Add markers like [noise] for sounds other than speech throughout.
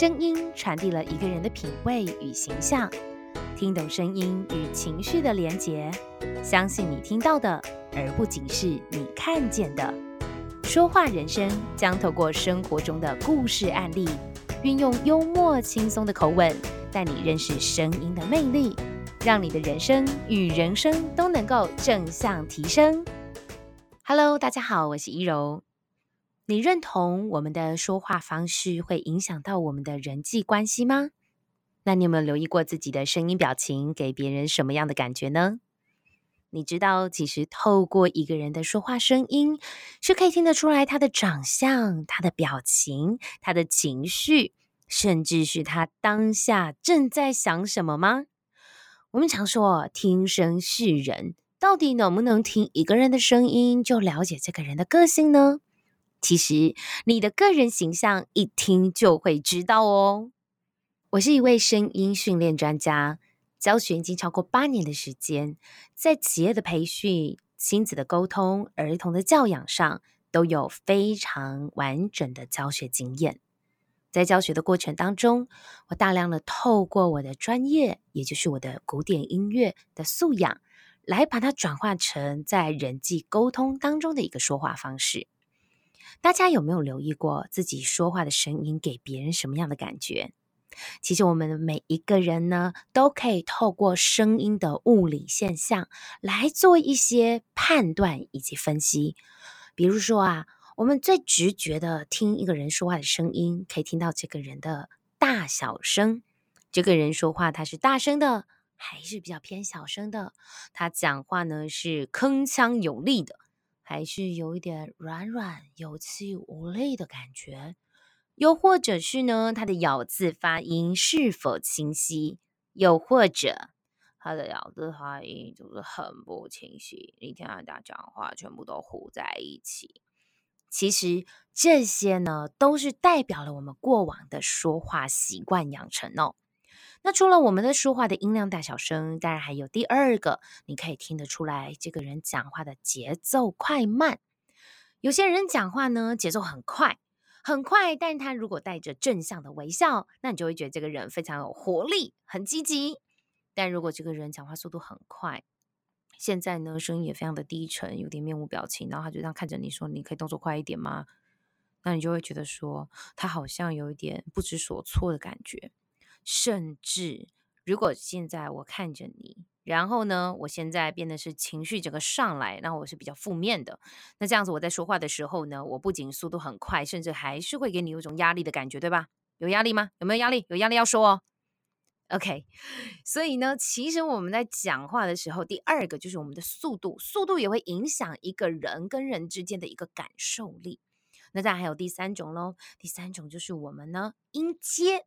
声音传递了一个人的品味与形象，听懂声音与情绪的连结，相信你听到的，而不仅是你看见的。说话人生将透过生活中的故事案例，运用幽默轻松的口吻，带你认识声音的魅力，让你的人生与人生都能够正向提升。Hello，大家好，我是依柔。你认同我们的说话方式会影响到我们的人际关系吗？那你有没有留意过自己的声音表情给别人什么样的感觉呢？你知道，其实透过一个人的说话声音，是可以听得出来他的长相、他的表情、他的情绪，甚至是他当下正在想什么吗？我们常说“听声识人”，到底能不能听一个人的声音就了解这个人的个性呢？其实，你的个人形象一听就会知道哦。我是一位声音训练专家，教学已经超过八年的时间，在企业的培训、亲子的沟通、儿童的教养上，都有非常完整的教学经验。在教学的过程当中，我大量的透过我的专业，也就是我的古典音乐的素养，来把它转化成在人际沟通当中的一个说话方式。大家有没有留意过自己说话的声音给别人什么样的感觉？其实我们每一个人呢，都可以透过声音的物理现象来做一些判断以及分析。比如说啊，我们最直觉的听一个人说话的声音，可以听到这个人的大小声。这个人说话他是大声的，还是比较偏小声的？他讲话呢，是铿锵有力的。还是有一点软软、有气无力的感觉，又或者是呢，他的咬字发音是否清晰？又或者他的咬字发音就是很不清晰，你听他讲话全部都糊在一起。其实这些呢，都是代表了我们过往的说话习惯养成哦。那除了我们的说话的音量大小声，当然还有第二个，你可以听得出来这个人讲话的节奏快慢。有些人讲话呢，节奏很快，很快，但他如果带着正向的微笑，那你就会觉得这个人非常有活力，很积极。但如果这个人讲话速度很快，现在呢，声音也非常的低沉，有点面无表情，然后他就这样看着你说：“你可以动作快一点吗？”那你就会觉得说，他好像有一点不知所措的感觉。甚至，如果现在我看着你，然后呢，我现在变得是情绪整个上来，那我是比较负面的，那这样子我在说话的时候呢，我不仅速度很快，甚至还是会给你有一种压力的感觉，对吧？有压力吗？有没有压力？有压力要说哦。OK，[laughs] 所以呢，其实我们在讲话的时候，第二个就是我们的速度，速度也会影响一个人跟人之间的一个感受力。那再还有第三种喽，第三种就是我们呢，音阶。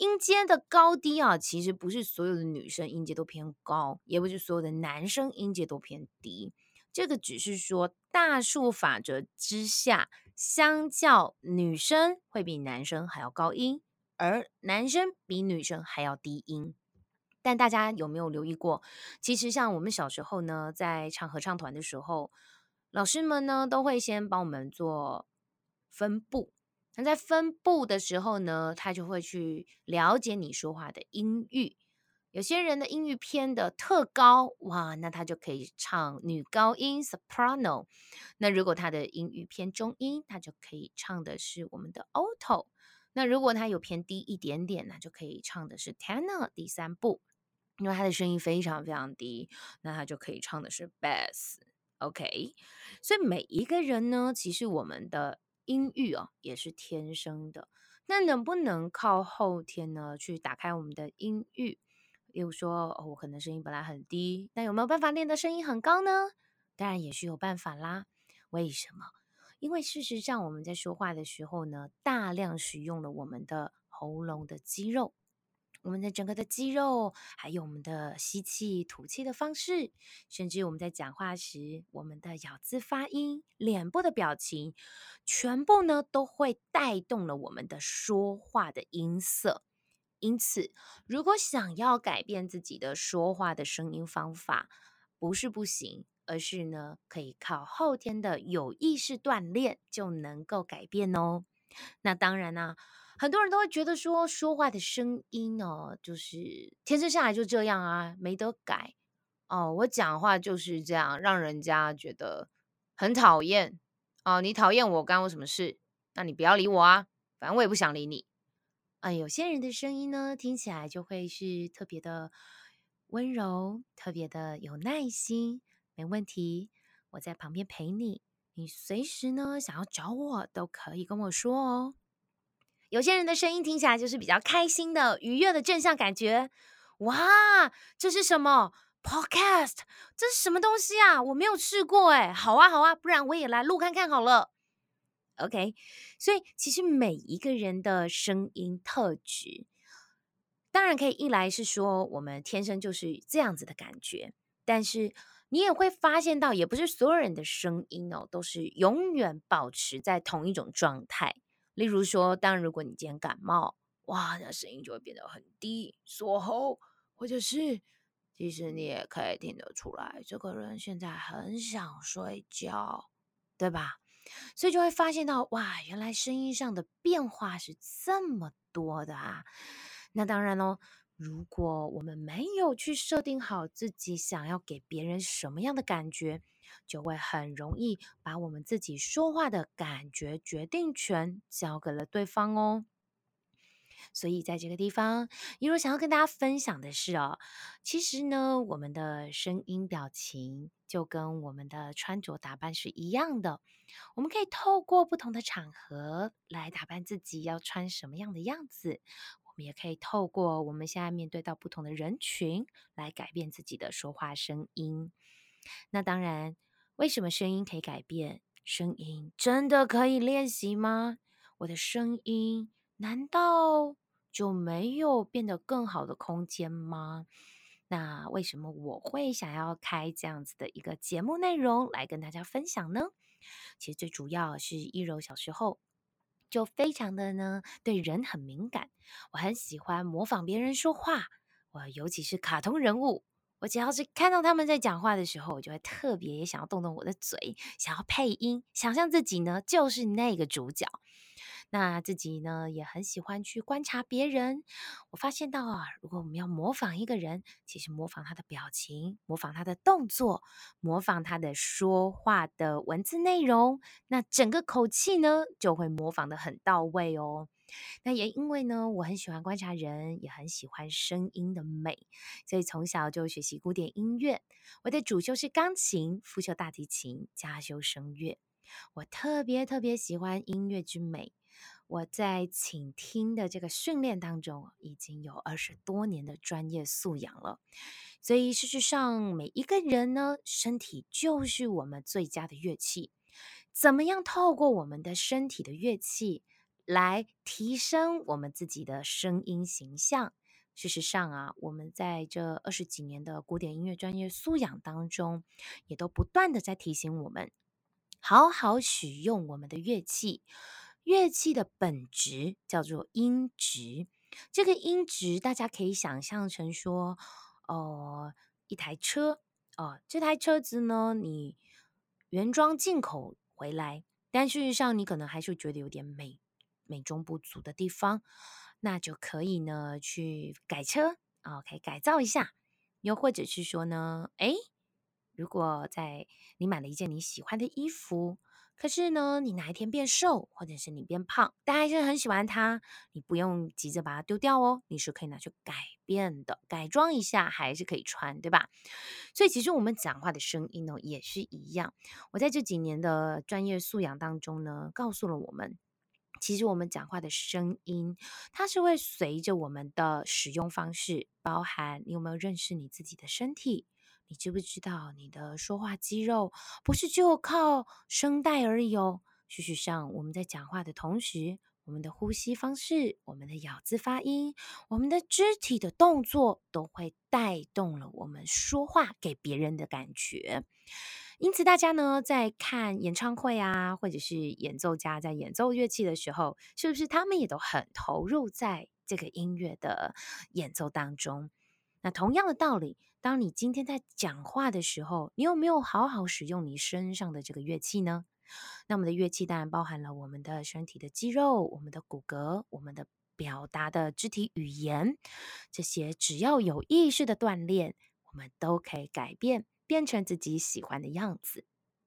音阶的高低啊，其实不是所有的女生音阶都偏高，也不是所有的男生音阶都偏低。这个只是说大数法则之下，相较女生会比男生还要高音，而男生比女生还要低音。但大家有没有留意过？其实像我们小时候呢，在唱合唱团的时候，老师们呢都会先帮我们做分布。那在分布的时候呢，他就会去了解你说话的音域。有些人的音域偏的特高，哇，那他就可以唱女高音 soprano。那如果他的音域偏中音，他就可以唱的是我们的 alto。那如果他有偏低一点点，那就可以唱的是 tenor 第三部。因为他的声音非常非常低，那他就可以唱的是 bass。OK，所以每一个人呢，其实我们的。音域哦，也是天生的。那能不能靠后天呢，去打开我们的音域？例如说，哦，我可能声音本来很低，那有没有办法练得声音很高呢？当然也是有办法啦。为什么？因为事实上我们在说话的时候呢，大量使用了我们的喉咙的肌肉。我们的整个的肌肉，还有我们的吸气、吐气的方式，甚至我们在讲话时，我们的咬字发音、脸部的表情，全部呢都会带动了我们的说话的音色。因此，如果想要改变自己的说话的声音方法，不是不行，而是呢可以靠后天的有意识锻炼就能够改变哦。那当然呢、啊，很多人都会觉得说，说话的声音呢，就是天生下来就这样啊，没得改哦。我讲话就是这样，让人家觉得很讨厌哦。你讨厌我，干我什么事？那你不要理我啊，反正我也不想理你。啊，有些人的声音呢，听起来就会是特别的温柔，特别的有耐心。没问题，我在旁边陪你。你随时呢想要找我都可以跟我说哦。有些人的声音听起来就是比较开心的、愉悦的正向感觉。哇，这是什么？Podcast？这是什么东西啊？我没有试过哎。好啊，好啊，不然我也来录看看好了。OK，所以其实每一个人的声音特质，当然可以一来是说我们天生就是这样子的感觉，但是你也会发现到，也不是所有人的声音哦都是永远保持在同一种状态。例如说，当如果你今天感冒，哇，那声音就会变得很低、缩喉，或者是其实你也可以听得出来，这个人现在很想睡觉，对吧？所以就会发现到，哇，原来声音上的变化是这么多的啊！那当然喽，如果我们没有去设定好自己想要给别人什么样的感觉，就会很容易把我们自己说话的感觉决定权交给了对方哦。所以在这个地方，一如想要跟大家分享的是哦，其实呢，我们的声音表情就跟我们的穿着打扮是一样的。我们可以透过不同的场合来打扮自己，要穿什么样的样子。我们也可以透过我们现在面对到不同的人群来改变自己的说话声音。那当然，为什么声音可以改变？声音真的可以练习吗？我的声音。难道就没有变得更好的空间吗？那为什么我会想要开这样子的一个节目内容来跟大家分享呢？其实最主要是一柔小时候就非常的呢对人很敏感，我很喜欢模仿别人说话，我尤其是卡通人物，我只要是看到他们在讲话的时候，我就会特别也想要动动我的嘴，想要配音，想象自己呢就是那个主角。那自己呢也很喜欢去观察别人。我发现到啊，如果我们要模仿一个人，其实模仿他的表情，模仿他的动作，模仿他的说话的文字内容，那整个口气呢就会模仿得很到位哦。那也因为呢，我很喜欢观察人，也很喜欢声音的美，所以从小就学习古典音乐。我的主修是钢琴、辅修大提琴、加修声乐。我特别特别喜欢音乐之美。我在倾听的这个训练当中，已经有二十多年的专业素养了。所以事实上，每一个人呢，身体就是我们最佳的乐器。怎么样透过我们的身体的乐器来提升我们自己的声音形象？事实上啊，我们在这二十几年的古典音乐专业素养当中，也都不断的在提醒我们，好好使用我们的乐器。乐器的本质叫做音质，这个音质大家可以想象成说，哦、呃，一台车，哦、呃，这台车子呢，你原装进口回来，但事实上你可能还是觉得有点美美中不足的地方，那就可以呢去改车，啊、可以改造一下，又或者是说呢，诶，如果在你买了一件你喜欢的衣服。可是呢，你哪一天变瘦，或者是你变胖，但还是很喜欢它，你不用急着把它丢掉哦，你是可以拿去改变的，改装一下还是可以穿，对吧？所以其实我们讲话的声音呢，也是一样。我在这几年的专业素养当中呢，告诉了我们，其实我们讲话的声音，它是会随着我们的使用方式，包含你有没有认识你自己的身体。你知不知道，你的说话肌肉不是就靠声带而已哦。事实上，我们在讲话的同时，我们的呼吸方式、我们的咬字发音、我们的肢体的动作，都会带动了我们说话给别人的感觉。因此，大家呢在看演唱会啊，或者是演奏家在演奏乐器的时候，是不是他们也都很投入在这个音乐的演奏当中？那同样的道理。当你今天在讲话的时候，你有没有好好使用你身上的这个乐器呢？那我们的乐器当然包含了我们的身体的肌肉、我们的骨骼、我们的表达的肢体语言，这些只要有意识的锻炼，我们都可以改变，变成自己喜欢的样子。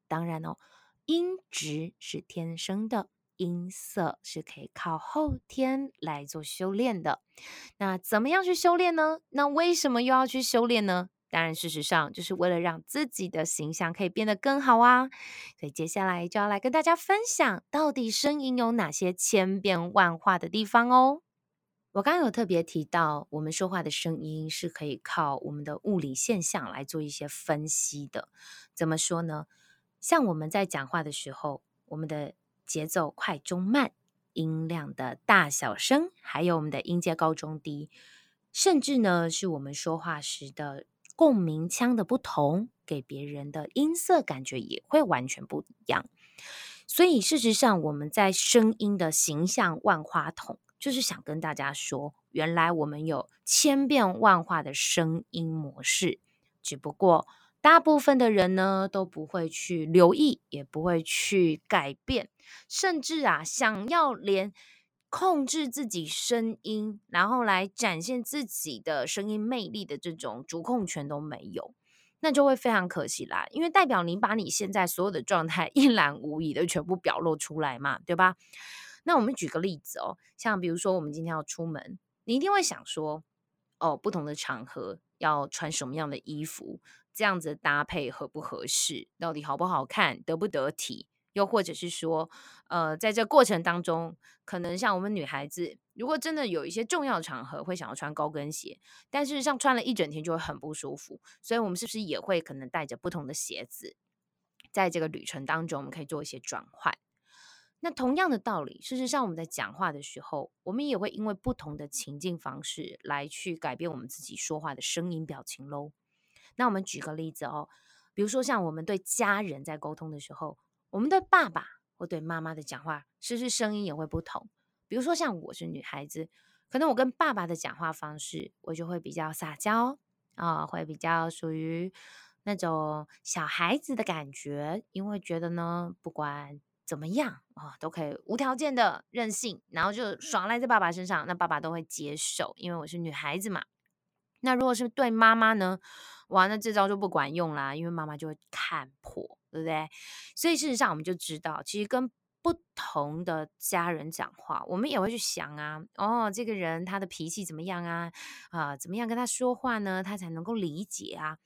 当然哦，音质是天生的。音色是可以靠后天来做修炼的。那怎么样去修炼呢？那为什么又要去修炼呢？当然，事实上就是为了让自己的形象可以变得更好啊。所以接下来就要来跟大家分享，到底声音有哪些千变万化的地方哦。我刚刚有特别提到，我们说话的声音是可以靠我们的物理现象来做一些分析的。怎么说呢？像我们在讲话的时候，我们的节奏快中慢，音量的大小声，还有我们的音阶高中低，甚至呢是我们说话时的共鸣腔的不同，给别人的音色感觉也会完全不一样。所以事实上，我们在声音的形象万花筒，就是想跟大家说，原来我们有千变万化的声音模式，只不过。大部分的人呢都不会去留意，也不会去改变，甚至啊想要连控制自己声音，然后来展现自己的声音魅力的这种主控权都没有，那就会非常可惜啦。因为代表你把你现在所有的状态 [laughs] 一览无遗的全部表露出来嘛，对吧？那我们举个例子哦，像比如说我们今天要出门，你一定会想说，哦，不同的场合要穿什么样的衣服。这样子搭配合不合适？到底好不好看？得不得体？又或者是说，呃，在这过程当中，可能像我们女孩子，如果真的有一些重要场合，会想要穿高跟鞋，但是像穿了一整天就会很不舒服。所以，我们是不是也会可能带着不同的鞋子，在这个旅程当中，我们可以做一些转换？那同样的道理，事实上我们在讲话的时候，我们也会因为不同的情境方式来去改变我们自己说话的声音表情喽。那我们举个例子哦，比如说像我们对家人在沟通的时候，我们对爸爸或对妈妈的讲话，是不是声音也会不同？比如说像我是女孩子，可能我跟爸爸的讲话方式，我就会比较撒娇啊、会比较属于那种小孩子的感觉，因为觉得呢，不管怎么样啊、都可以无条件的任性，然后就耍赖在爸爸身上，那爸爸都会接受，因为我是女孩子嘛。那如果是对妈妈呢？哇，那这招就不管用啦，因为妈妈就会看破，对不对？所以事实上，我们就知道，其实跟不同的家人讲话，我们也会去想啊，哦，这个人他的脾气怎么样啊？啊、怎么样跟他说话呢？他才能够理解啊？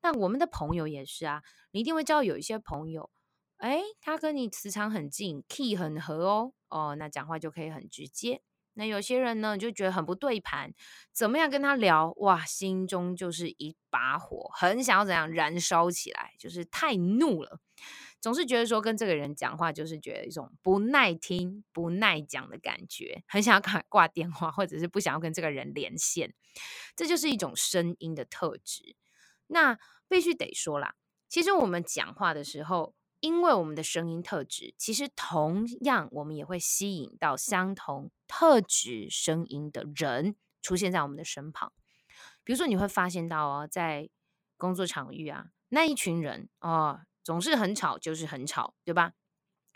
那我们的朋友也是啊，你一定会知道有一些朋友，哎，他跟你磁场很近，key 很合哦，哦，那讲话就可以很直接。那有些人呢，就觉得很不对盘，怎么样跟他聊？哇，心中就是一把火，很想要怎样燃烧起来，就是太怒了，总是觉得说跟这个人讲话，就是觉得一种不耐听、不耐讲的感觉，很想要挂电话，或者是不想要跟这个人连线，这就是一种声音的特质。那必须得说啦，其实我们讲话的时候。因为我们的声音特质，其实同样我们也会吸引到相同特质声音的人出现在我们的身旁。比如说，你会发现到哦，在工作场域啊，那一群人哦，总是很吵，就是很吵，对吧？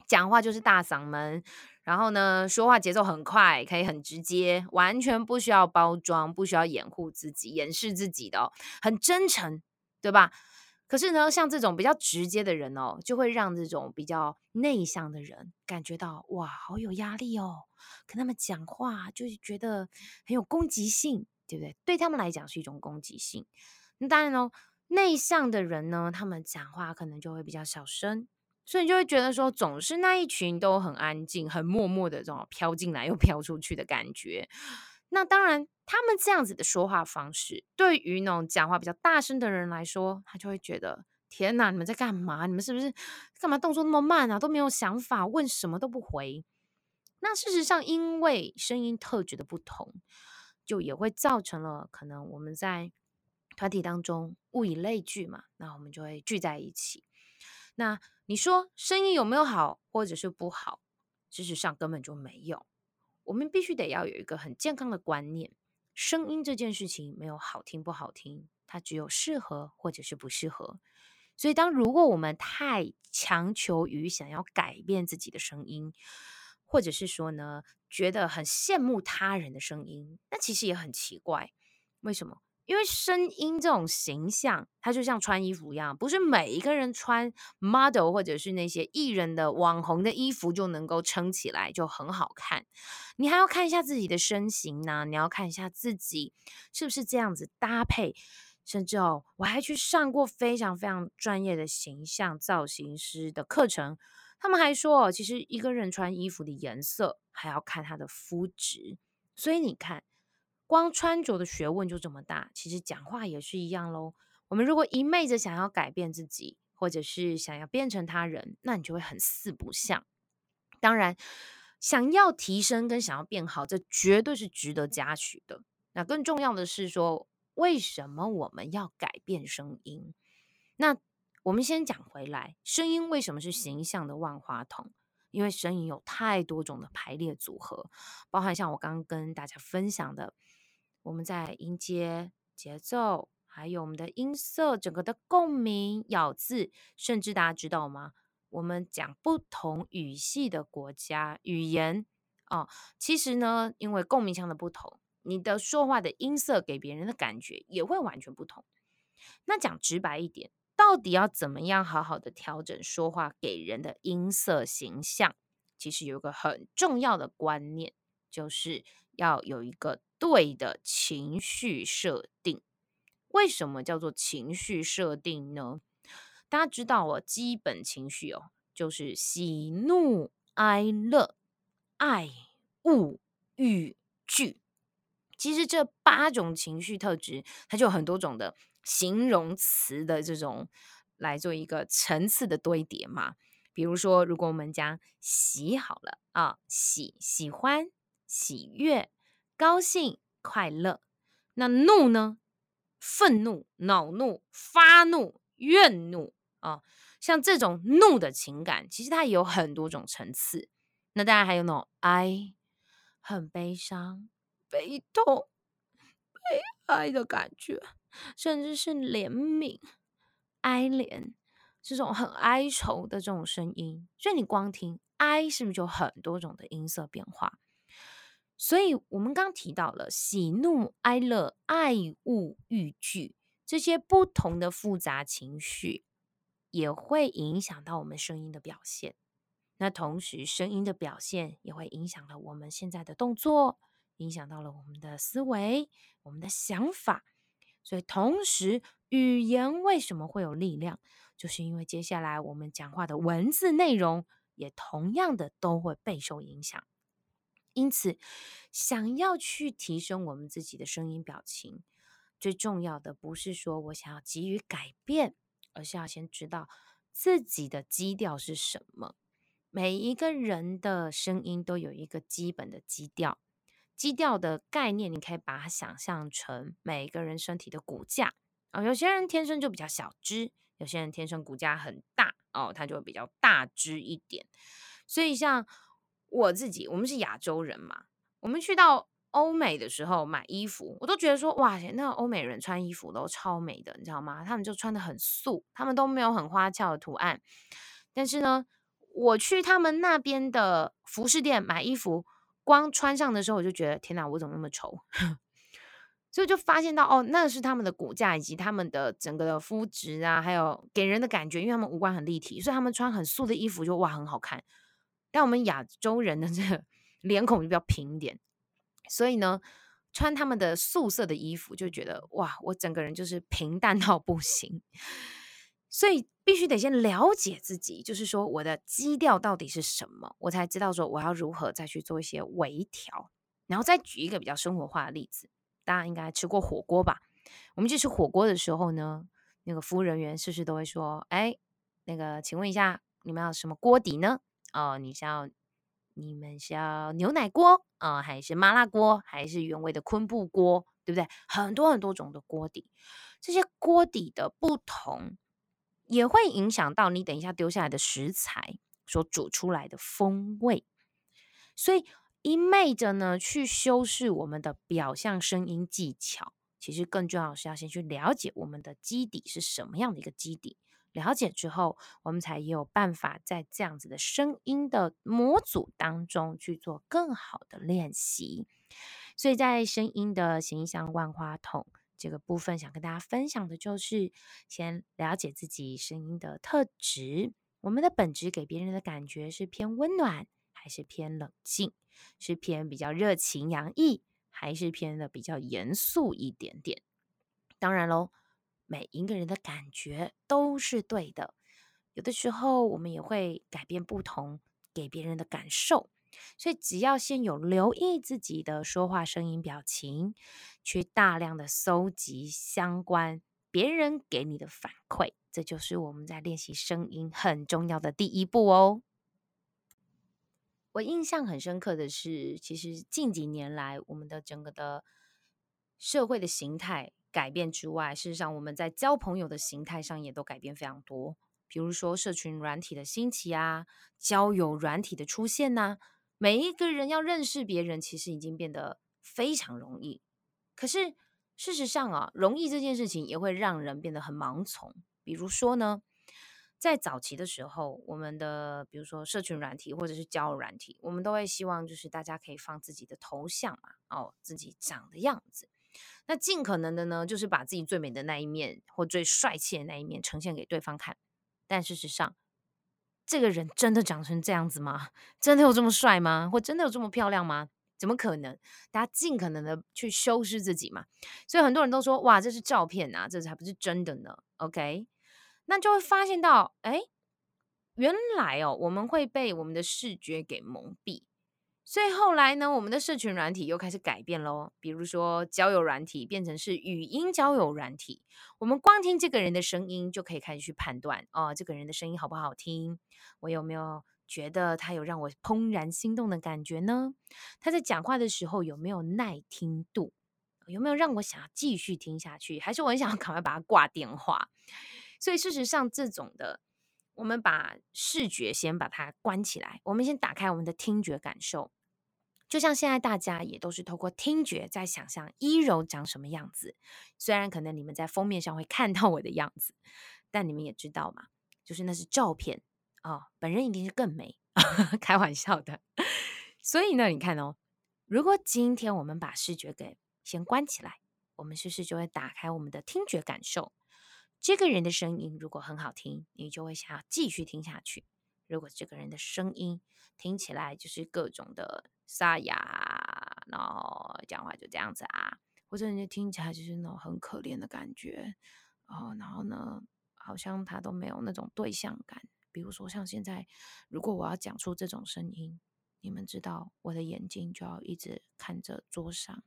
讲话就是大嗓门，然后呢，说话节奏很快，可以很直接，完全不需要包装，不需要掩护自己、掩饰自己的哦，很真诚，对吧？可是呢，像这种比较直接的人哦，就会让这种比较内向的人感觉到哇，好有压力哦。跟他们讲话就是觉得很有攻击性，对不对？对他们来讲是一种攻击性。那当然哦，内向的人呢，他们讲话可能就会比较小声，所以你就会觉得说，总是那一群都很安静、很默默的这种飘进来又飘出去的感觉。那当然。他们这样子的说话方式，对于那种讲话比较大声的人来说，他就会觉得天哪，你们在干嘛？你们是不是干嘛动作那么慢啊？都没有想法，问什么都不回。那事实上，因为声音特质的不同，就也会造成了可能我们在团体当中物以类聚嘛，那我们就会聚在一起。那你说声音有没有好，或者是不好？事实上根本就没有。我们必须得要有一个很健康的观念。声音这件事情没有好听不好听，它只有适合或者是不适合。所以，当如果我们太强求于想要改变自己的声音，或者是说呢，觉得很羡慕他人的声音，那其实也很奇怪。为什么？因为声音这种形象，它就像穿衣服一样，不是每一个人穿 model 或者是那些艺人的网红的衣服就能够撑起来就很好看。你还要看一下自己的身形呢，你要看一下自己是不是这样子搭配。甚至哦，我还去上过非常非常专业的形象造型师的课程。他们还说，其实一个人穿衣服的颜色还要看他的肤质。所以你看。光穿着的学问就这么大，其实讲话也是一样喽。我们如果一昧着想要改变自己，或者是想要变成他人，那你就会很四不像。当然，想要提升跟想要变好，这绝对是值得嘉许的。那更重要的是说，为什么我们要改变声音？那我们先讲回来，声音为什么是形象的万花筒？因为声音有太多种的排列组合，包含像我刚刚跟大家分享的。我们在音阶、节奏，还有我们的音色，整个的共鸣、咬字，甚至大家知道吗？我们讲不同语系的国家语言哦，其实呢，因为共鸣腔的不同，你的说话的音色给别人的感觉也会完全不同。那讲直白一点，到底要怎么样好好的调整说话给人的音色形象？其实有一个很重要的观念，就是要有一个。对的情绪设定，为什么叫做情绪设定呢？大家知道哦，基本情绪哦，就是喜怒哀乐、爱恶欲惧。其实这八种情绪特质，它就有很多种的形容词的这种来做一个层次的堆叠嘛。比如说，如果我们讲喜好了啊，喜喜欢、喜悦。高兴、快乐，那怒呢？愤怒、恼怒、发怒、怨怒啊，像这种怒的情感，其实它也有很多种层次。那当然还有那种哀，很悲伤、悲痛、悲哀的感觉，甚至是怜悯、哀怜，这种很哀愁的这种声音。所以你光听哀，是不是就很多种的音色变化？所以，我们刚提到了喜怒哀乐、爱恶欲惧这些不同的复杂情绪，也会影响到我们声音的表现。那同时，声音的表现也会影响了我们现在的动作，影响到了我们的思维、我们的想法。所以，同时，语言为什么会有力量？就是因为接下来我们讲话的文字内容，也同样的都会备受影响。因此，想要去提升我们自己的声音表情，最重要的不是说我想要急于改变，而是要先知道自己的基调是什么。每一个人的声音都有一个基本的基调，基调的概念，你可以把它想象成每一个人身体的骨架啊。有些人天生就比较小只，有些人天生骨架很大哦，他就会比较大只一点。所以像。我自己，我们是亚洲人嘛，我们去到欧美的时候买衣服，我都觉得说，哇，那欧美人穿衣服都超美的，你知道吗？他们就穿得很素，他们都没有很花俏的图案。但是呢，我去他们那边的服饰店买衣服，光穿上的时候，我就觉得，天哪，我怎么那么丑？[laughs] 所以就发现到，哦，那是他们的骨架以及他们的整个的肤质啊，还有给人的感觉，因为他们五官很立体，所以他们穿很素的衣服就哇，很好看。但我们亚洲人的这个脸孔就比较平一点，所以呢，穿他们的素色的衣服就觉得哇，我整个人就是平淡到不行。所以必须得先了解自己，就是说我的基调到底是什么，我才知道说我要如何再去做一些微调。然后再举一个比较生活化的例子，大家应该吃过火锅吧？我们去吃火锅的时候呢，那个服务人员是不是都会说：“哎，那个，请问一下，你们要什么锅底呢？”哦，你是要你们是要牛奶锅啊、还是麻辣锅，还是原味的昆布锅，对不对？很多很多种的锅底，这些锅底的不同，也会影响到你等一下丢下来的食材所煮出来的风味。所以一昧着呢去修饰我们的表象声音技巧，其实更重要是要先去了解我们的基底是什么样的一个基底。了解之后，我们才有办法在这样子的声音的模组当中去做更好的练习。所以在声音的形象万花筒这个部分，想跟大家分享的就是，先了解自己声音的特质。我们的本质给别人的感觉是偏温暖，还是偏冷静？是偏比较热情洋溢，还是偏的比较严肃一点点？当然喽。每一个人的感觉都是对的，有的时候我们也会改变不同给别人的感受，所以只要先有留意自己的说话声音表情，去大量的搜集相关别人给你的反馈，这就是我们在练习声音很重要的第一步哦。我印象很深刻的是，其实近几年来我们的整个的社会的形态。改变之外，事实上我们在交朋友的形态上也都改变非常多。比如说，社群软体的兴起啊，交友软体的出现呐、每一个人要认识别人，其实已经变得非常容易。可是事实上啊，容易这件事情也会让人变得很盲从。比如说呢，在早期的时候，我们的比如说社群软体或者是交友软体，我们都会希望就是大家可以放自己的头像嘛，哦，自己长的样子。那尽可能的呢，就是把自己最美的那一面或最帅气的那一面呈现给对方看。但事实上，这个人真的长成这样子吗？真的有这么帅吗？或真的有这么漂亮吗？怎么可能？大家尽可能的去修饰自己嘛。所以很多人都说：“哇，这是照片啊，这才不是真的呢。” OK，那就会发现到，哎，原来哦，我们会被我们的视觉给蒙蔽。所以后来呢，我们的社群软体又开始改变喽。比如说，交友软体变成是语音交友软体，我们光听这个人的声音就可以开始去判断哦，这个人的声音好不好听？我有没有觉得他有让我怦然心动的感觉呢？他在讲话的时候有没有耐听度？有没有让我想要继续听下去？还是我很想要赶快把他挂电话？所以事实上，这种的。我们把视觉先把它关起来，我们先打开我们的听觉感受。就像现在大家也都是透过听觉在想象依柔长什么样子。虽然可能你们在封面上会看到我的样子，但你们也知道嘛，就是那是照片哦，本人一定是更美，[laughs] 开玩笑的。所以呢，你看哦，如果今天我们把视觉给先关起来，我们是不是就会打开我们的听觉感受？这个人的声音如果很好听，你就会想要继续听下去。如果这个人的声音听起来就是各种的沙哑，然后讲话就这样子啊，或者你听起来就是那种很可怜的感觉，哦，然后呢，好像他都没有那种对象感。比如说像现在，如果我要讲出这种声音，你们知道我的眼睛就要一直看着桌上，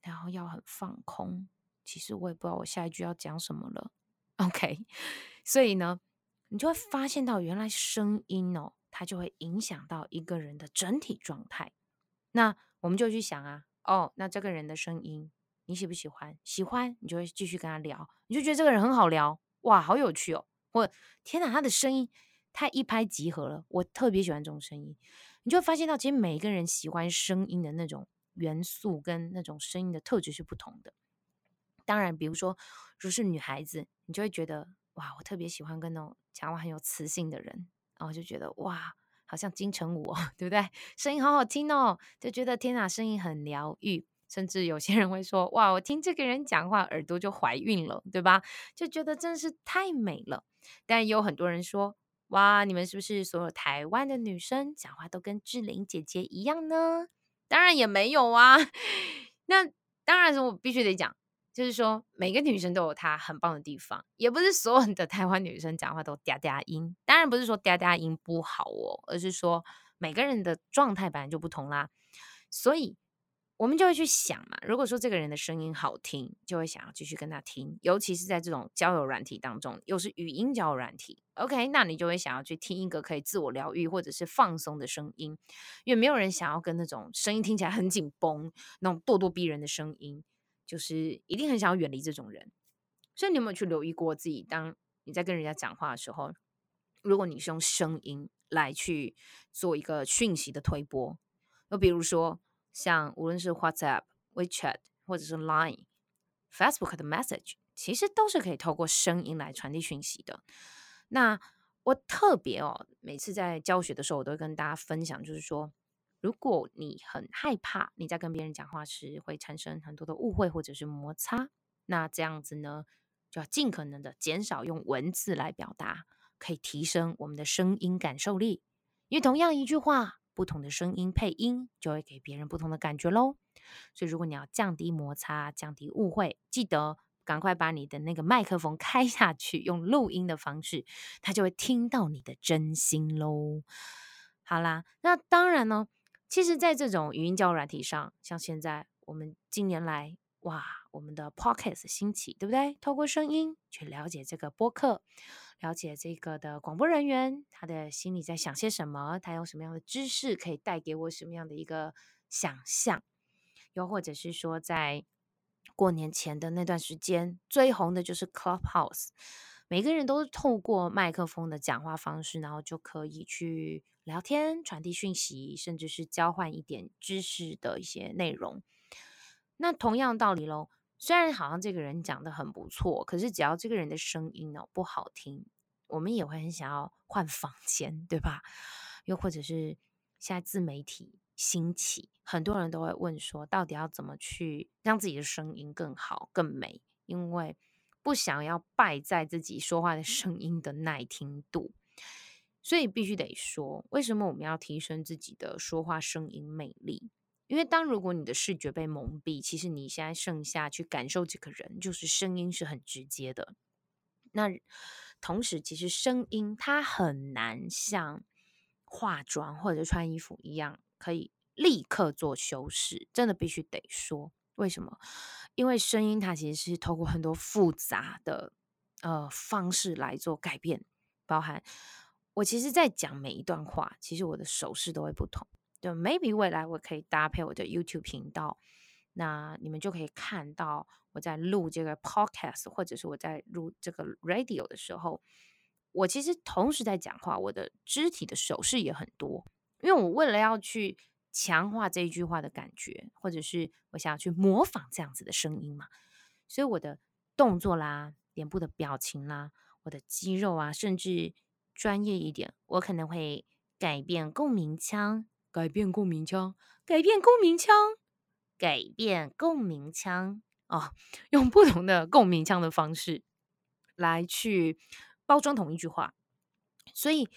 然后要很放空。其实我也不知道我下一句要讲什么了。OK，所以呢，你就会发现到原来声音哦，它就会影响到一个人的整体状态。那我们就去想啊，哦，那这个人的声音你喜不喜欢？喜欢，你就会继续跟他聊，你就觉得这个人很好聊，哇，好有趣哦！或天哪，他的声音太一拍即合了，我特别喜欢这种声音。你就会发现到，其实每一个人喜欢声音的那种元素跟那种声音的特质是不同的。当然，比如说，如果是女孩子，你就会觉得哇，我特别喜欢跟那种讲话很有磁性的人，然后就觉得哇，好像金城武哦，[laughs] 对不对？声音好好听哦，就觉得天哪，声音很疗愈。甚至有些人会说，哇，我听这个人讲话，耳朵就怀孕了，对吧？就觉得真是太美了。但也有很多人说，哇，你们是不是所有台湾的女生讲话都跟志玲姐姐一样呢？当然也没有啊。[laughs] 那当然是我必须得讲。就是说，每个女生都有她很棒的地方，也不是所有的台湾女生讲话都嗲嗲音。当然不是说嗲嗲音不好哦，而是说每个人的状态本来就不同啦。所以，我们就会去想嘛，如果说这个人的声音好听，就会想要继续跟他听。尤其是在这种交友软体当中，又是语音交友软体，OK，那你就会想要去听一个可以自我疗愈或者是放松的声音，因为没有人想要跟那种声音听起来很紧绷、那种咄咄逼人的声音。就是一定很想要远离这种人，所以你有没有去留意过自己？当你在跟人家讲话的时候，如果你是用声音来去做一个讯息的推播，那比如说像无论是 WhatsApp、WeChat 或者是 Line、Facebook 的 Message，其实都是可以透过声音来传递讯息的。那我特别哦，每次在教学的时候，我都会跟大家分享，就是说，如果你很害怕你在跟别人讲话时会产生很多的误会或者是摩擦，那这样子呢，就要尽可能的减少用文字来表达，可以提升我们的声音感受力。因为同样一句话，不同的声音配音，就会给别人不同的感觉喽。所以，如果你要降低摩擦、降低误会，记得赶快把你的那个麦克风开下去，用录音的方式，他就会听到你的真心喽。好啦，那当然呢，其实，在这种语音交友软体上，像现在我们近年来，哇，我们的 Podcast 兴起，对不对？透过声音去了解这个播客。了解这个的广播人员，他的心里在想些什么？他有什么样的知识可以带给我什么样的一个想象？又或者是说，在过年前的那段时间，最红的就是 Clubhouse，每个人都是透过麦克风的讲话方式，然后就可以去聊天、传递讯息，甚至是交换一点知识的一些内容。那同样道理喽。虽然好像这个人讲得很不错，可是只要这个人的声音哦不好听，我们也会很想要换房间，对吧？又或者是现在自媒体兴起，很多人都会问说，到底要怎么去让自己的声音更好、更美？因为不想要败在自己说话的声音的耐听度，所以必须得说，为什么我们要提升自己的说话声音魅力？因为当如果你的视觉被蒙蔽，其实你现在剩下去感受这个人，就是声音是很直接的。那同时，其实声音它很难像化妆或者穿衣服一样，可以立刻做修饰。真的必须得说，为什么？因为声音它其实是透过很多复杂的呃方式来做改变，包含我其实，在讲每一段话，其实我的手势都会不同。就 maybe 未来我可以搭配我的 YouTube 频道，那你们就可以看到我在录这个 Podcast，或者是我在录这个 Radio 的时候，我其实同时在讲话，我的肢体的手势也很多，因为我为了要去强化这一句话的感觉，或者是我想要去模仿这样子的声音嘛，所以我的动作啦、脸部的表情啦、我的肌肉啊，甚至专业一点，我可能会改变共鸣腔。改变共鸣腔，改变共鸣腔，改变共鸣腔啊，用不同的共鸣腔的方式来去包装同一句话。所以，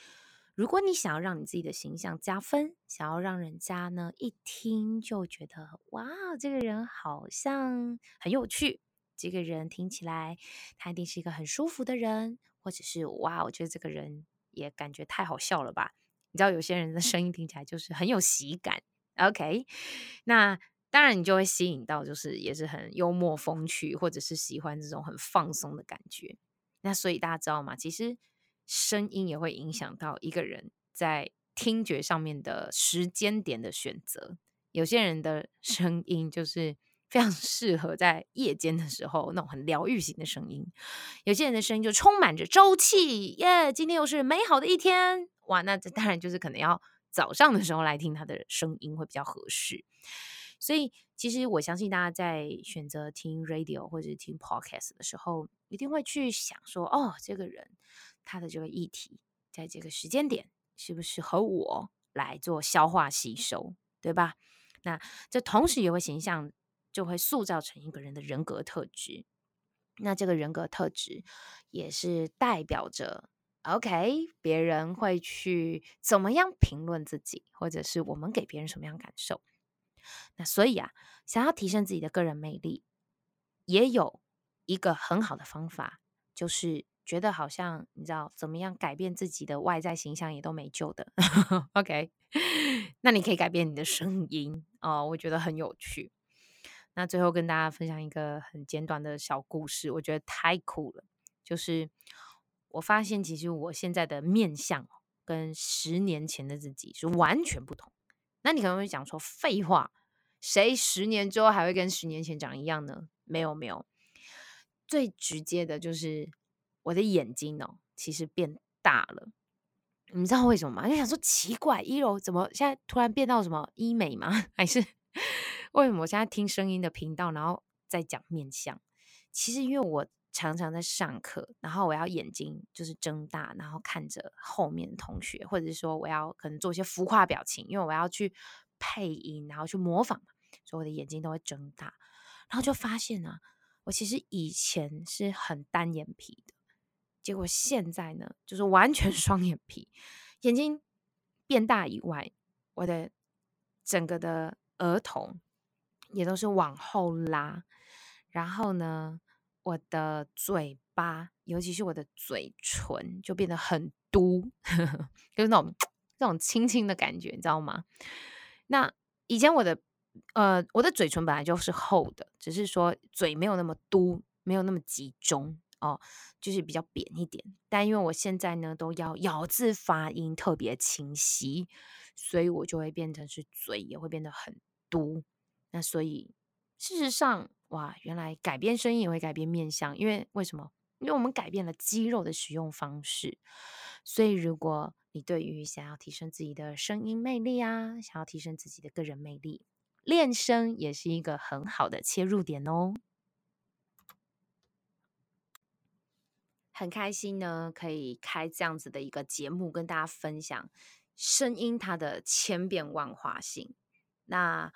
如果你想要让你自己的形象加分，想要让人家呢一听就觉得哇，这个人好像很有趣，这个人听起来他一定是一个很舒服的人，或者是哇，我觉得这个人也感觉太好笑了吧。你知道有些人的声音听起来就是很有喜感，OK？那当然你就会吸引到，就是也是很幽默风趣，或者是喜欢这种很放松的感觉。那所以大家知道吗？其实声音也会影响到一个人在听觉上面的时间点的选择。有些人的声音就是非常适合在夜间的时候那种很疗愈型的声音，有些人的声音就充满着朝气，耶！今天又是美好的一天。哇，那这当然就是可能要早上的时候来听他的声音会比较合适。所以，其实我相信大家在选择听 radio 或者听 podcast 的时候，一定会去想说，哦，这个人他的这个议题在这个时间点是不是和我来做消化吸收，对吧？那这同时也会形象就会塑造成一个人的人格特质。那这个人格特质也是代表着。OK，别人会去怎么样评论自己，或者是我们给别人什么样感受？那所以啊，想要提升自己的个人魅力，也有一个很好的方法，就是觉得好像你知道怎么样改变自己的外在形象也都没救的。[laughs] OK，那你可以改变你的声音哦，我觉得很有趣。那最后跟大家分享一个很简短的小故事，我觉得太酷了，就是。我发现，其实我现在的面相跟十年前的自己是完全不同。那你可能会讲说，废话，谁十年之后还会跟十年前长一样呢？没有，没有。最直接的就是我的眼睛哦，其实变大了。你知道为什么吗？就想说奇怪，一楼怎么现在突然变到什么医美吗？[laughs] 还是为什么我现在听声音的频道，然后再讲面相？其实因为我常常在上课，然后我要眼睛就是睁大，然后看着后面的同学，或者是说我要可能做一些浮夸表情，因为我要去配音，然后去模仿嘛，所以我的眼睛都会睁大，然后就发现呢、啊，我其实以前是很单眼皮的，结果现在呢，就是完全 [laughs] 双眼皮，眼睛变大以外，我的整个的额头也都是往后拉，然后呢，我的嘴巴，尤其是我的嘴唇，就变得很嘟，[laughs] 就是那种那种轻轻的感觉，你知道吗？那以前我的呃，我的嘴唇本来就是厚的，只是说嘴没有那么嘟，没有那么集中哦，就是比较扁一点。但因为我现在呢，都要咬字发音特别清晰，所以我就会变成是嘴也会变得很嘟。那所以事实上。哇，原来改变声音也会改变面相，因为为什么？因为我们改变了肌肉的使用方式。所以，如果你对于想要提升自己的声音魅力啊，想要提升自己的个人魅力，练声也是一个很好的切入点哦。很开心呢，可以开这样子的一个节目，跟大家分享声音它的千变万化性。那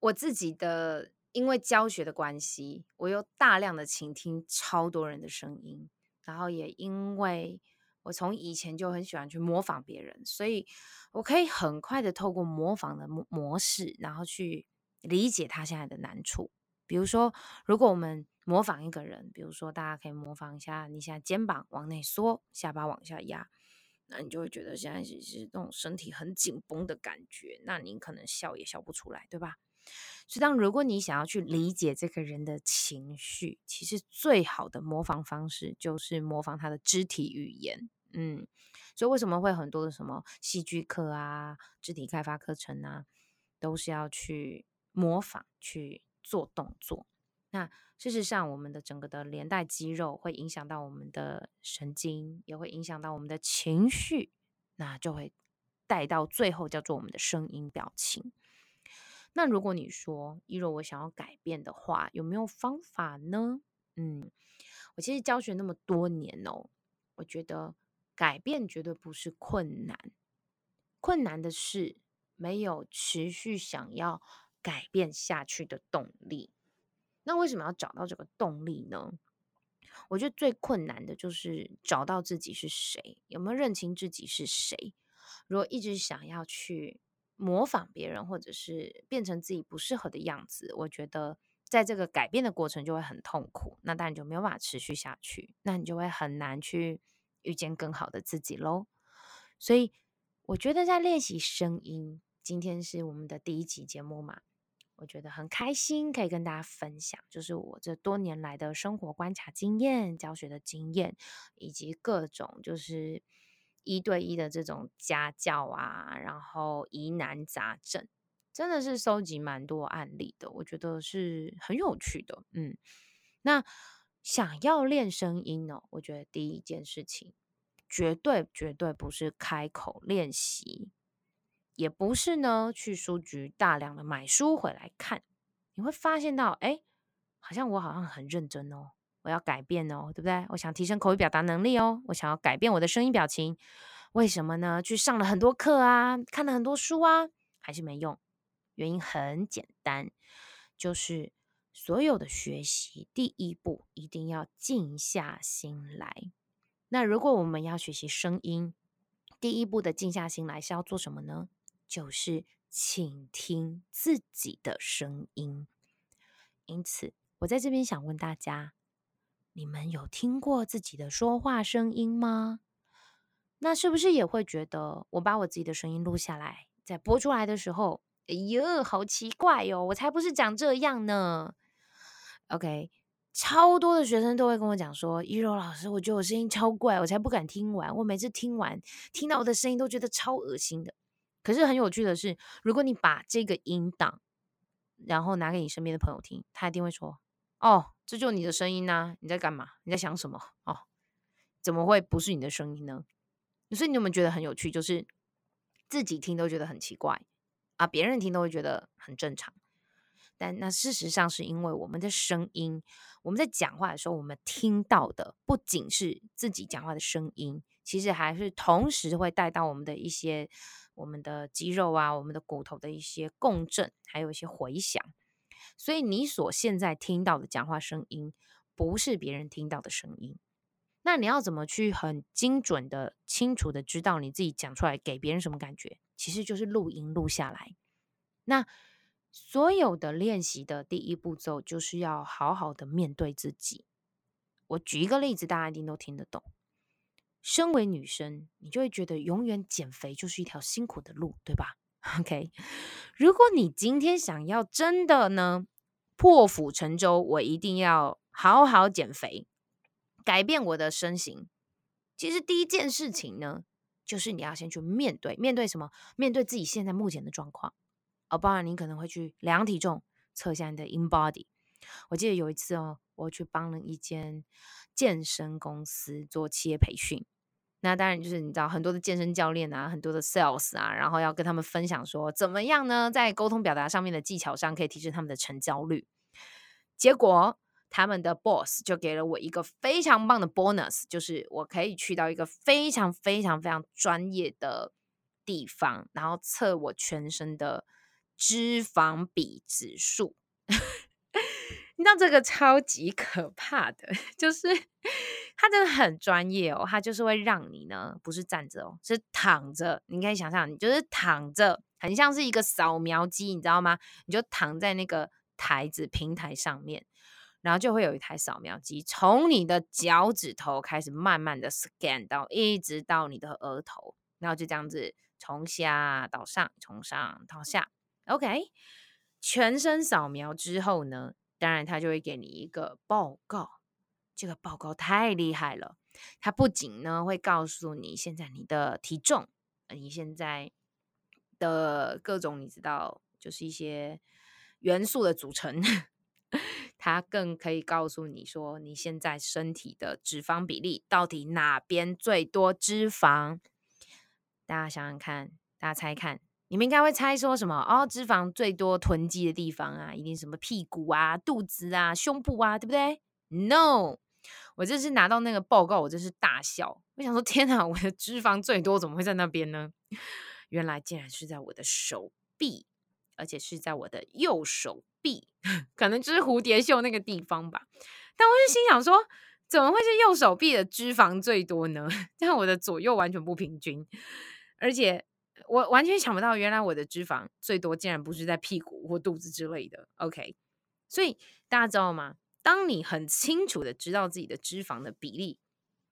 我自己的。因为教学的关系，我有大量的倾听超多人的声音，然后也因为我从以前就很喜欢去模仿别人，所以我可以很快的透过模仿的模模式，然后去理解他现在的难处。比如说，如果我们模仿一个人，比如说大家可以模仿一下，你现在肩膀往内缩，下巴往下压，那你就会觉得现在是是那种身体很紧绷的感觉，那你可能笑也笑不出来，对吧？所以，当如果你想要去理解这个人的情绪，其实最好的模仿方式就是模仿他的肢体语言。嗯，所以为什么会很多的什么戏剧课啊、肢体开发课程啊，都是要去模仿去做动作。那事实上，我们的整个的连带肌肉会影响到我们的神经，也会影响到我们的情绪，那就会带到最后叫做我们的声音表情。那如果你说依柔，我想要改变的话，有没有方法呢？嗯，我其实教学那么多年哦，我觉得改变绝对不是困难，困难的是没有持续想要改变下去的动力。那为什么要找到这个动力呢？我觉得最困难的就是找到自己是谁，有没有认清自己是谁。如果一直想要去。模仿别人，或者是变成自己不适合的样子，我觉得在这个改变的过程就会很痛苦，那当然就没有办法持续下去，那你就会很难去遇见更好的自己喽。所以我觉得在练习声音，今天是我们的第一集节目嘛，我觉得很开心可以跟大家分享，就是我这多年来的生活观察经验、教学的经验，以及各种就是。一对一的这种家教啊，然后疑难杂症，真的是收集蛮多案例的，我觉得是很有趣的。嗯，那想要练声音呢，我觉得第一件事情，绝对绝对不是开口练习，也不是呢去书局大量的买书回来看，你会发现到，哎，好像我好像很认真哦。我要改变哦，对不对？我想提升口语表达能力哦，我想要改变我的声音表情，为什么呢？去上了很多课啊，看了很多书啊，还是没用。原因很简单，就是所有的学习第一步一定要静下心来。那如果我们要学习声音，第一步的静下心来是要做什么呢？就是倾听自己的声音。因此，我在这边想问大家。你们有听过自己的说话声音吗？那是不是也会觉得我把我自己的声音录下来，在播出来的时候，哎呦，好奇怪哟！我才不是讲这样呢。OK，超多的学生都会跟我讲说：“一柔老师，我觉得我声音超怪，我才不敢听完。我每次听完，听到我的声音都觉得超恶心的。”可是很有趣的是，如果你把这个音档，然后拿给你身边的朋友听，他一定会说：“哦。”这就你的声音呐？你在干嘛？你在想什么？哦，怎么会不是你的声音呢？所以你有没有觉得很有趣？就是自己听都觉得很奇怪啊，别人听都会觉得很正常。但那事实上是因为我们的声音，我们在讲话的时候，我们听到的不仅是自己讲话的声音，其实还是同时会带到我们的一些我们的肌肉啊、我们的骨头的一些共振，还有一些回响。所以你所现在听到的讲话声音，不是别人听到的声音。那你要怎么去很精准的、清楚的知道你自己讲出来给别人什么感觉？其实就是录音录下来。那所有的练习的第一步骤，就是要好好的面对自己。我举一个例子，大家一定都听得懂。身为女生，你就会觉得永远减肥就是一条辛苦的路，对吧 [laughs] OK，如果你今天想要真的呢，破釜沉舟，我一定要好好减肥。改变我的身形，其实第一件事情呢，就是你要先去面对，面对什么？面对自己现在目前的状况。哦，包含你可能会去量体重，测一下你的 in body。我记得有一次哦，我去帮了一间健身公司做企业培训。那当然就是你知道很多的健身教练啊，很多的 sales 啊，然后要跟他们分享说，怎么样呢，在沟通表达上面的技巧上可以提升他们的成交率。结果。他们的 boss 就给了我一个非常棒的 bonus，就是我可以去到一个非常非常非常专业的地方，然后测我全身的脂肪比指数。你知道这个超级可怕的，[laughs] 就是他真的很专业哦，他就是会让你呢不是站着哦，是躺着。你可以想象，你就是躺着，很像是一个扫描机，你知道吗？你就躺在那个台子平台上面。然后就会有一台扫描机，从你的脚趾头开始慢慢的 scan 到，一直到你的额头，然后就这样子从下到上，从上到下，OK，全身扫描之后呢，当然他就会给你一个报告，这个报告太厉害了，它不仅呢会告诉你现在你的体重，你现在的各种你知道，就是一些元素的组成。[laughs] 它更可以告诉你说，你现在身体的脂肪比例到底哪边最多脂肪？大家想想看，大家猜看，你们应该会猜说什么？哦，脂肪最多囤积的地方啊，一定什么屁股啊、肚子啊、胸部啊，对不对？No，我这次拿到那个报告，我真是大笑。我想说，天哪，我的脂肪最多怎么会在那边呢？[laughs] 原来竟然是在我的手臂，而且是在我的右手。臂可能就是蝴蝶袖那个地方吧，但我就心想说，怎么会是右手臂的脂肪最多呢？[laughs] 这样我的左右完全不平均，而且我完全想不到，原来我的脂肪最多竟然不是在屁股或肚子之类的。OK，所以大家知道吗？当你很清楚的知道自己的脂肪的比例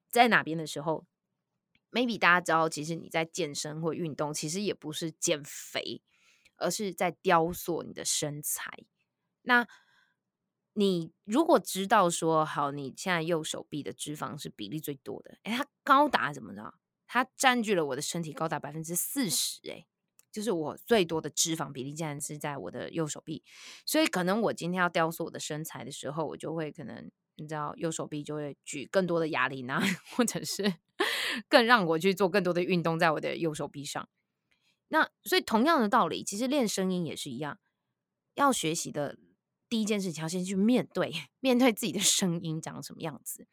在哪边的时候，maybe 大家知道，其实你在健身或运动，其实也不是减肥，而是在雕塑你的身材。那你如果知道说好，你现在右手臂的脂肪是比例最多的，诶，它高达怎么着？它占据了我的身体高达百分之四十，诶，就是我最多的脂肪比例竟然是在我的右手臂，所以可能我今天要雕塑我的身材的时候，我就会可能你知道右手臂就会举更多的哑铃啊，[laughs] 或者是更让我去做更多的运动在我的右手臂上。那所以同样的道理，其实练声音也是一样，要学习的。第一件事情要先去面对，[laughs] 面对自己的声音长什么样子。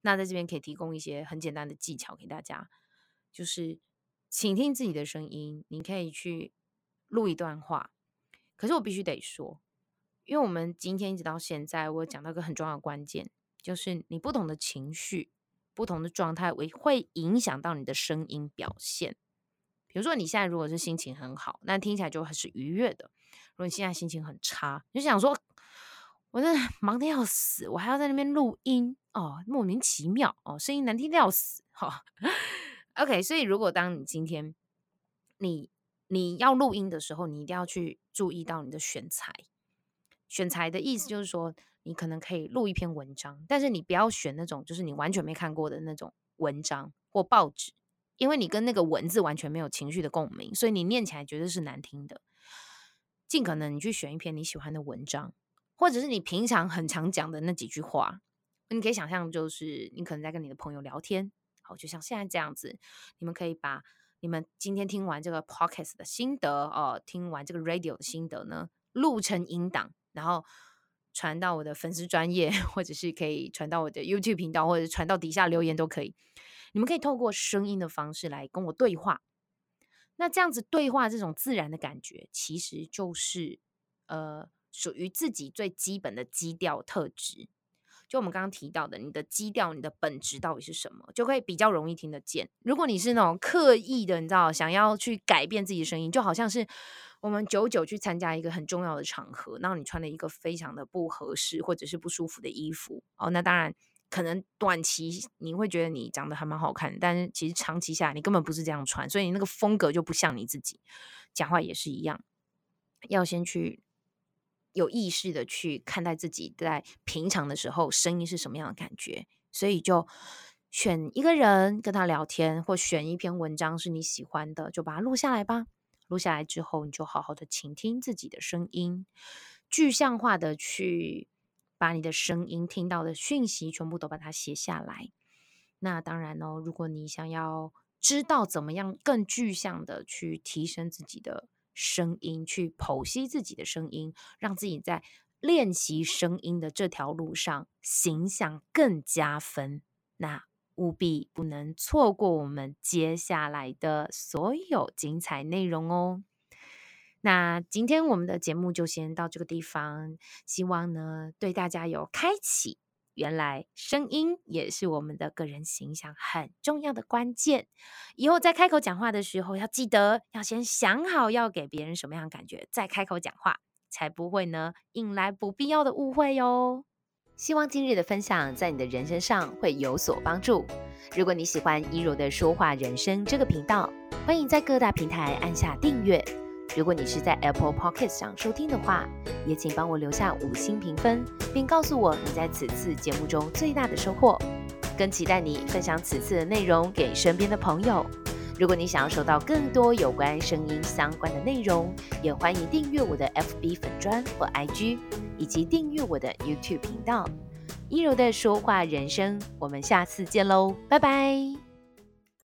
那在这边可以提供一些很简单的技巧给大家，就是倾听自己的声音。你可以去录一段话，可是我必须得说，因为我们今天一直到现在，我讲到一个很重要的关键，就是你不同的情绪、不同的状态，会会影响到你的声音表现。比如说，你现在如果是心情很好，那听起来就很是愉悦的。如果你现在心情很差，你就想说。我真的忙得要死，我还要在那边录音哦，莫名其妙哦，声音难听得要死哈、OK，所以如果当你今天你你要录音的时候，你一定要去注意到你的选材。选材的意思就是说，你可能可以录一篇文章，但是你不要选那种就是你完全没看过的那种文章或报纸，因为你跟那个文字完全没有情绪的共鸣，所以你念起来绝对是难听的。尽可能你去选一篇你喜欢的文章。或者是你平常很常讲的那几句话，你可以想象，就是你可能在跟你的朋友聊天，好，就像现在这样子，你们可以把你们今天听完这个 podcast 的心得，哦，听完这个 radio 的心得呢，录成音档，然后传到我的粉丝专业，或者是可以传到我的 YouTube 频道，或者传到底下留言都可以。你们可以透过声音的方式来跟我对话。那这样子对话，这种自然的感觉，其实就是呃属于自己最基本的基调特质。就我们刚刚提到的，你的基调、你的本质到底是什么，就可以比较容易听得见。如果你是那种刻意的，你知道，想要去改变自己的声音，就好像是我们久久去参加一个很重要的场合，然后你穿了一个非常的不合适或者是不舒服的衣服哦，那当然可能短期你会觉得你长得还蛮好看，但是其实长期下来你根本不是这样穿，所以你那个风格就不像你自己。讲话也是一样，要先去。有意识的去看待自己在平常的时候声音是什么样的感觉，所以就选一个人跟他聊天，或选一篇文章是你喜欢的，就把它录下来吧。录下来之后，你就好好的倾听自己的声音，具象化的去把你的声音听到的讯息全部都把它写下来。那当然哦，如果你想要知道怎么样更具象的去提升自己的。声音去剖析自己的声音，让自己在练习声音的这条路上形象更加分。那务必不能错过我们接下来的所有精彩内容哦。那今天我们的节目就先到这个地方，希望呢对大家有开启。原来声音也是我们的个人形象很重要的关键。以后在开口讲话的时候，要记得要先想好要给别人什么样的感觉，再开口讲话，才不会呢引来不必要的误会哟。希望今日的分享在你的人生上会有所帮助。如果你喜欢一柔的说话人生这个频道，欢迎在各大平台按下订阅。如果你是在 Apple Podcast 上收听的话，也请帮我留下五星评分，并告诉我你在此次节目中最大的收获。更期待你分享此次的内容给身边的朋友。如果你想要收到更多有关声音相关的内容，也欢迎订阅我的 FB 粉砖或 IG，以及订阅我的 YouTube 频道。一柔的说话人生，我们下次见喽，拜拜。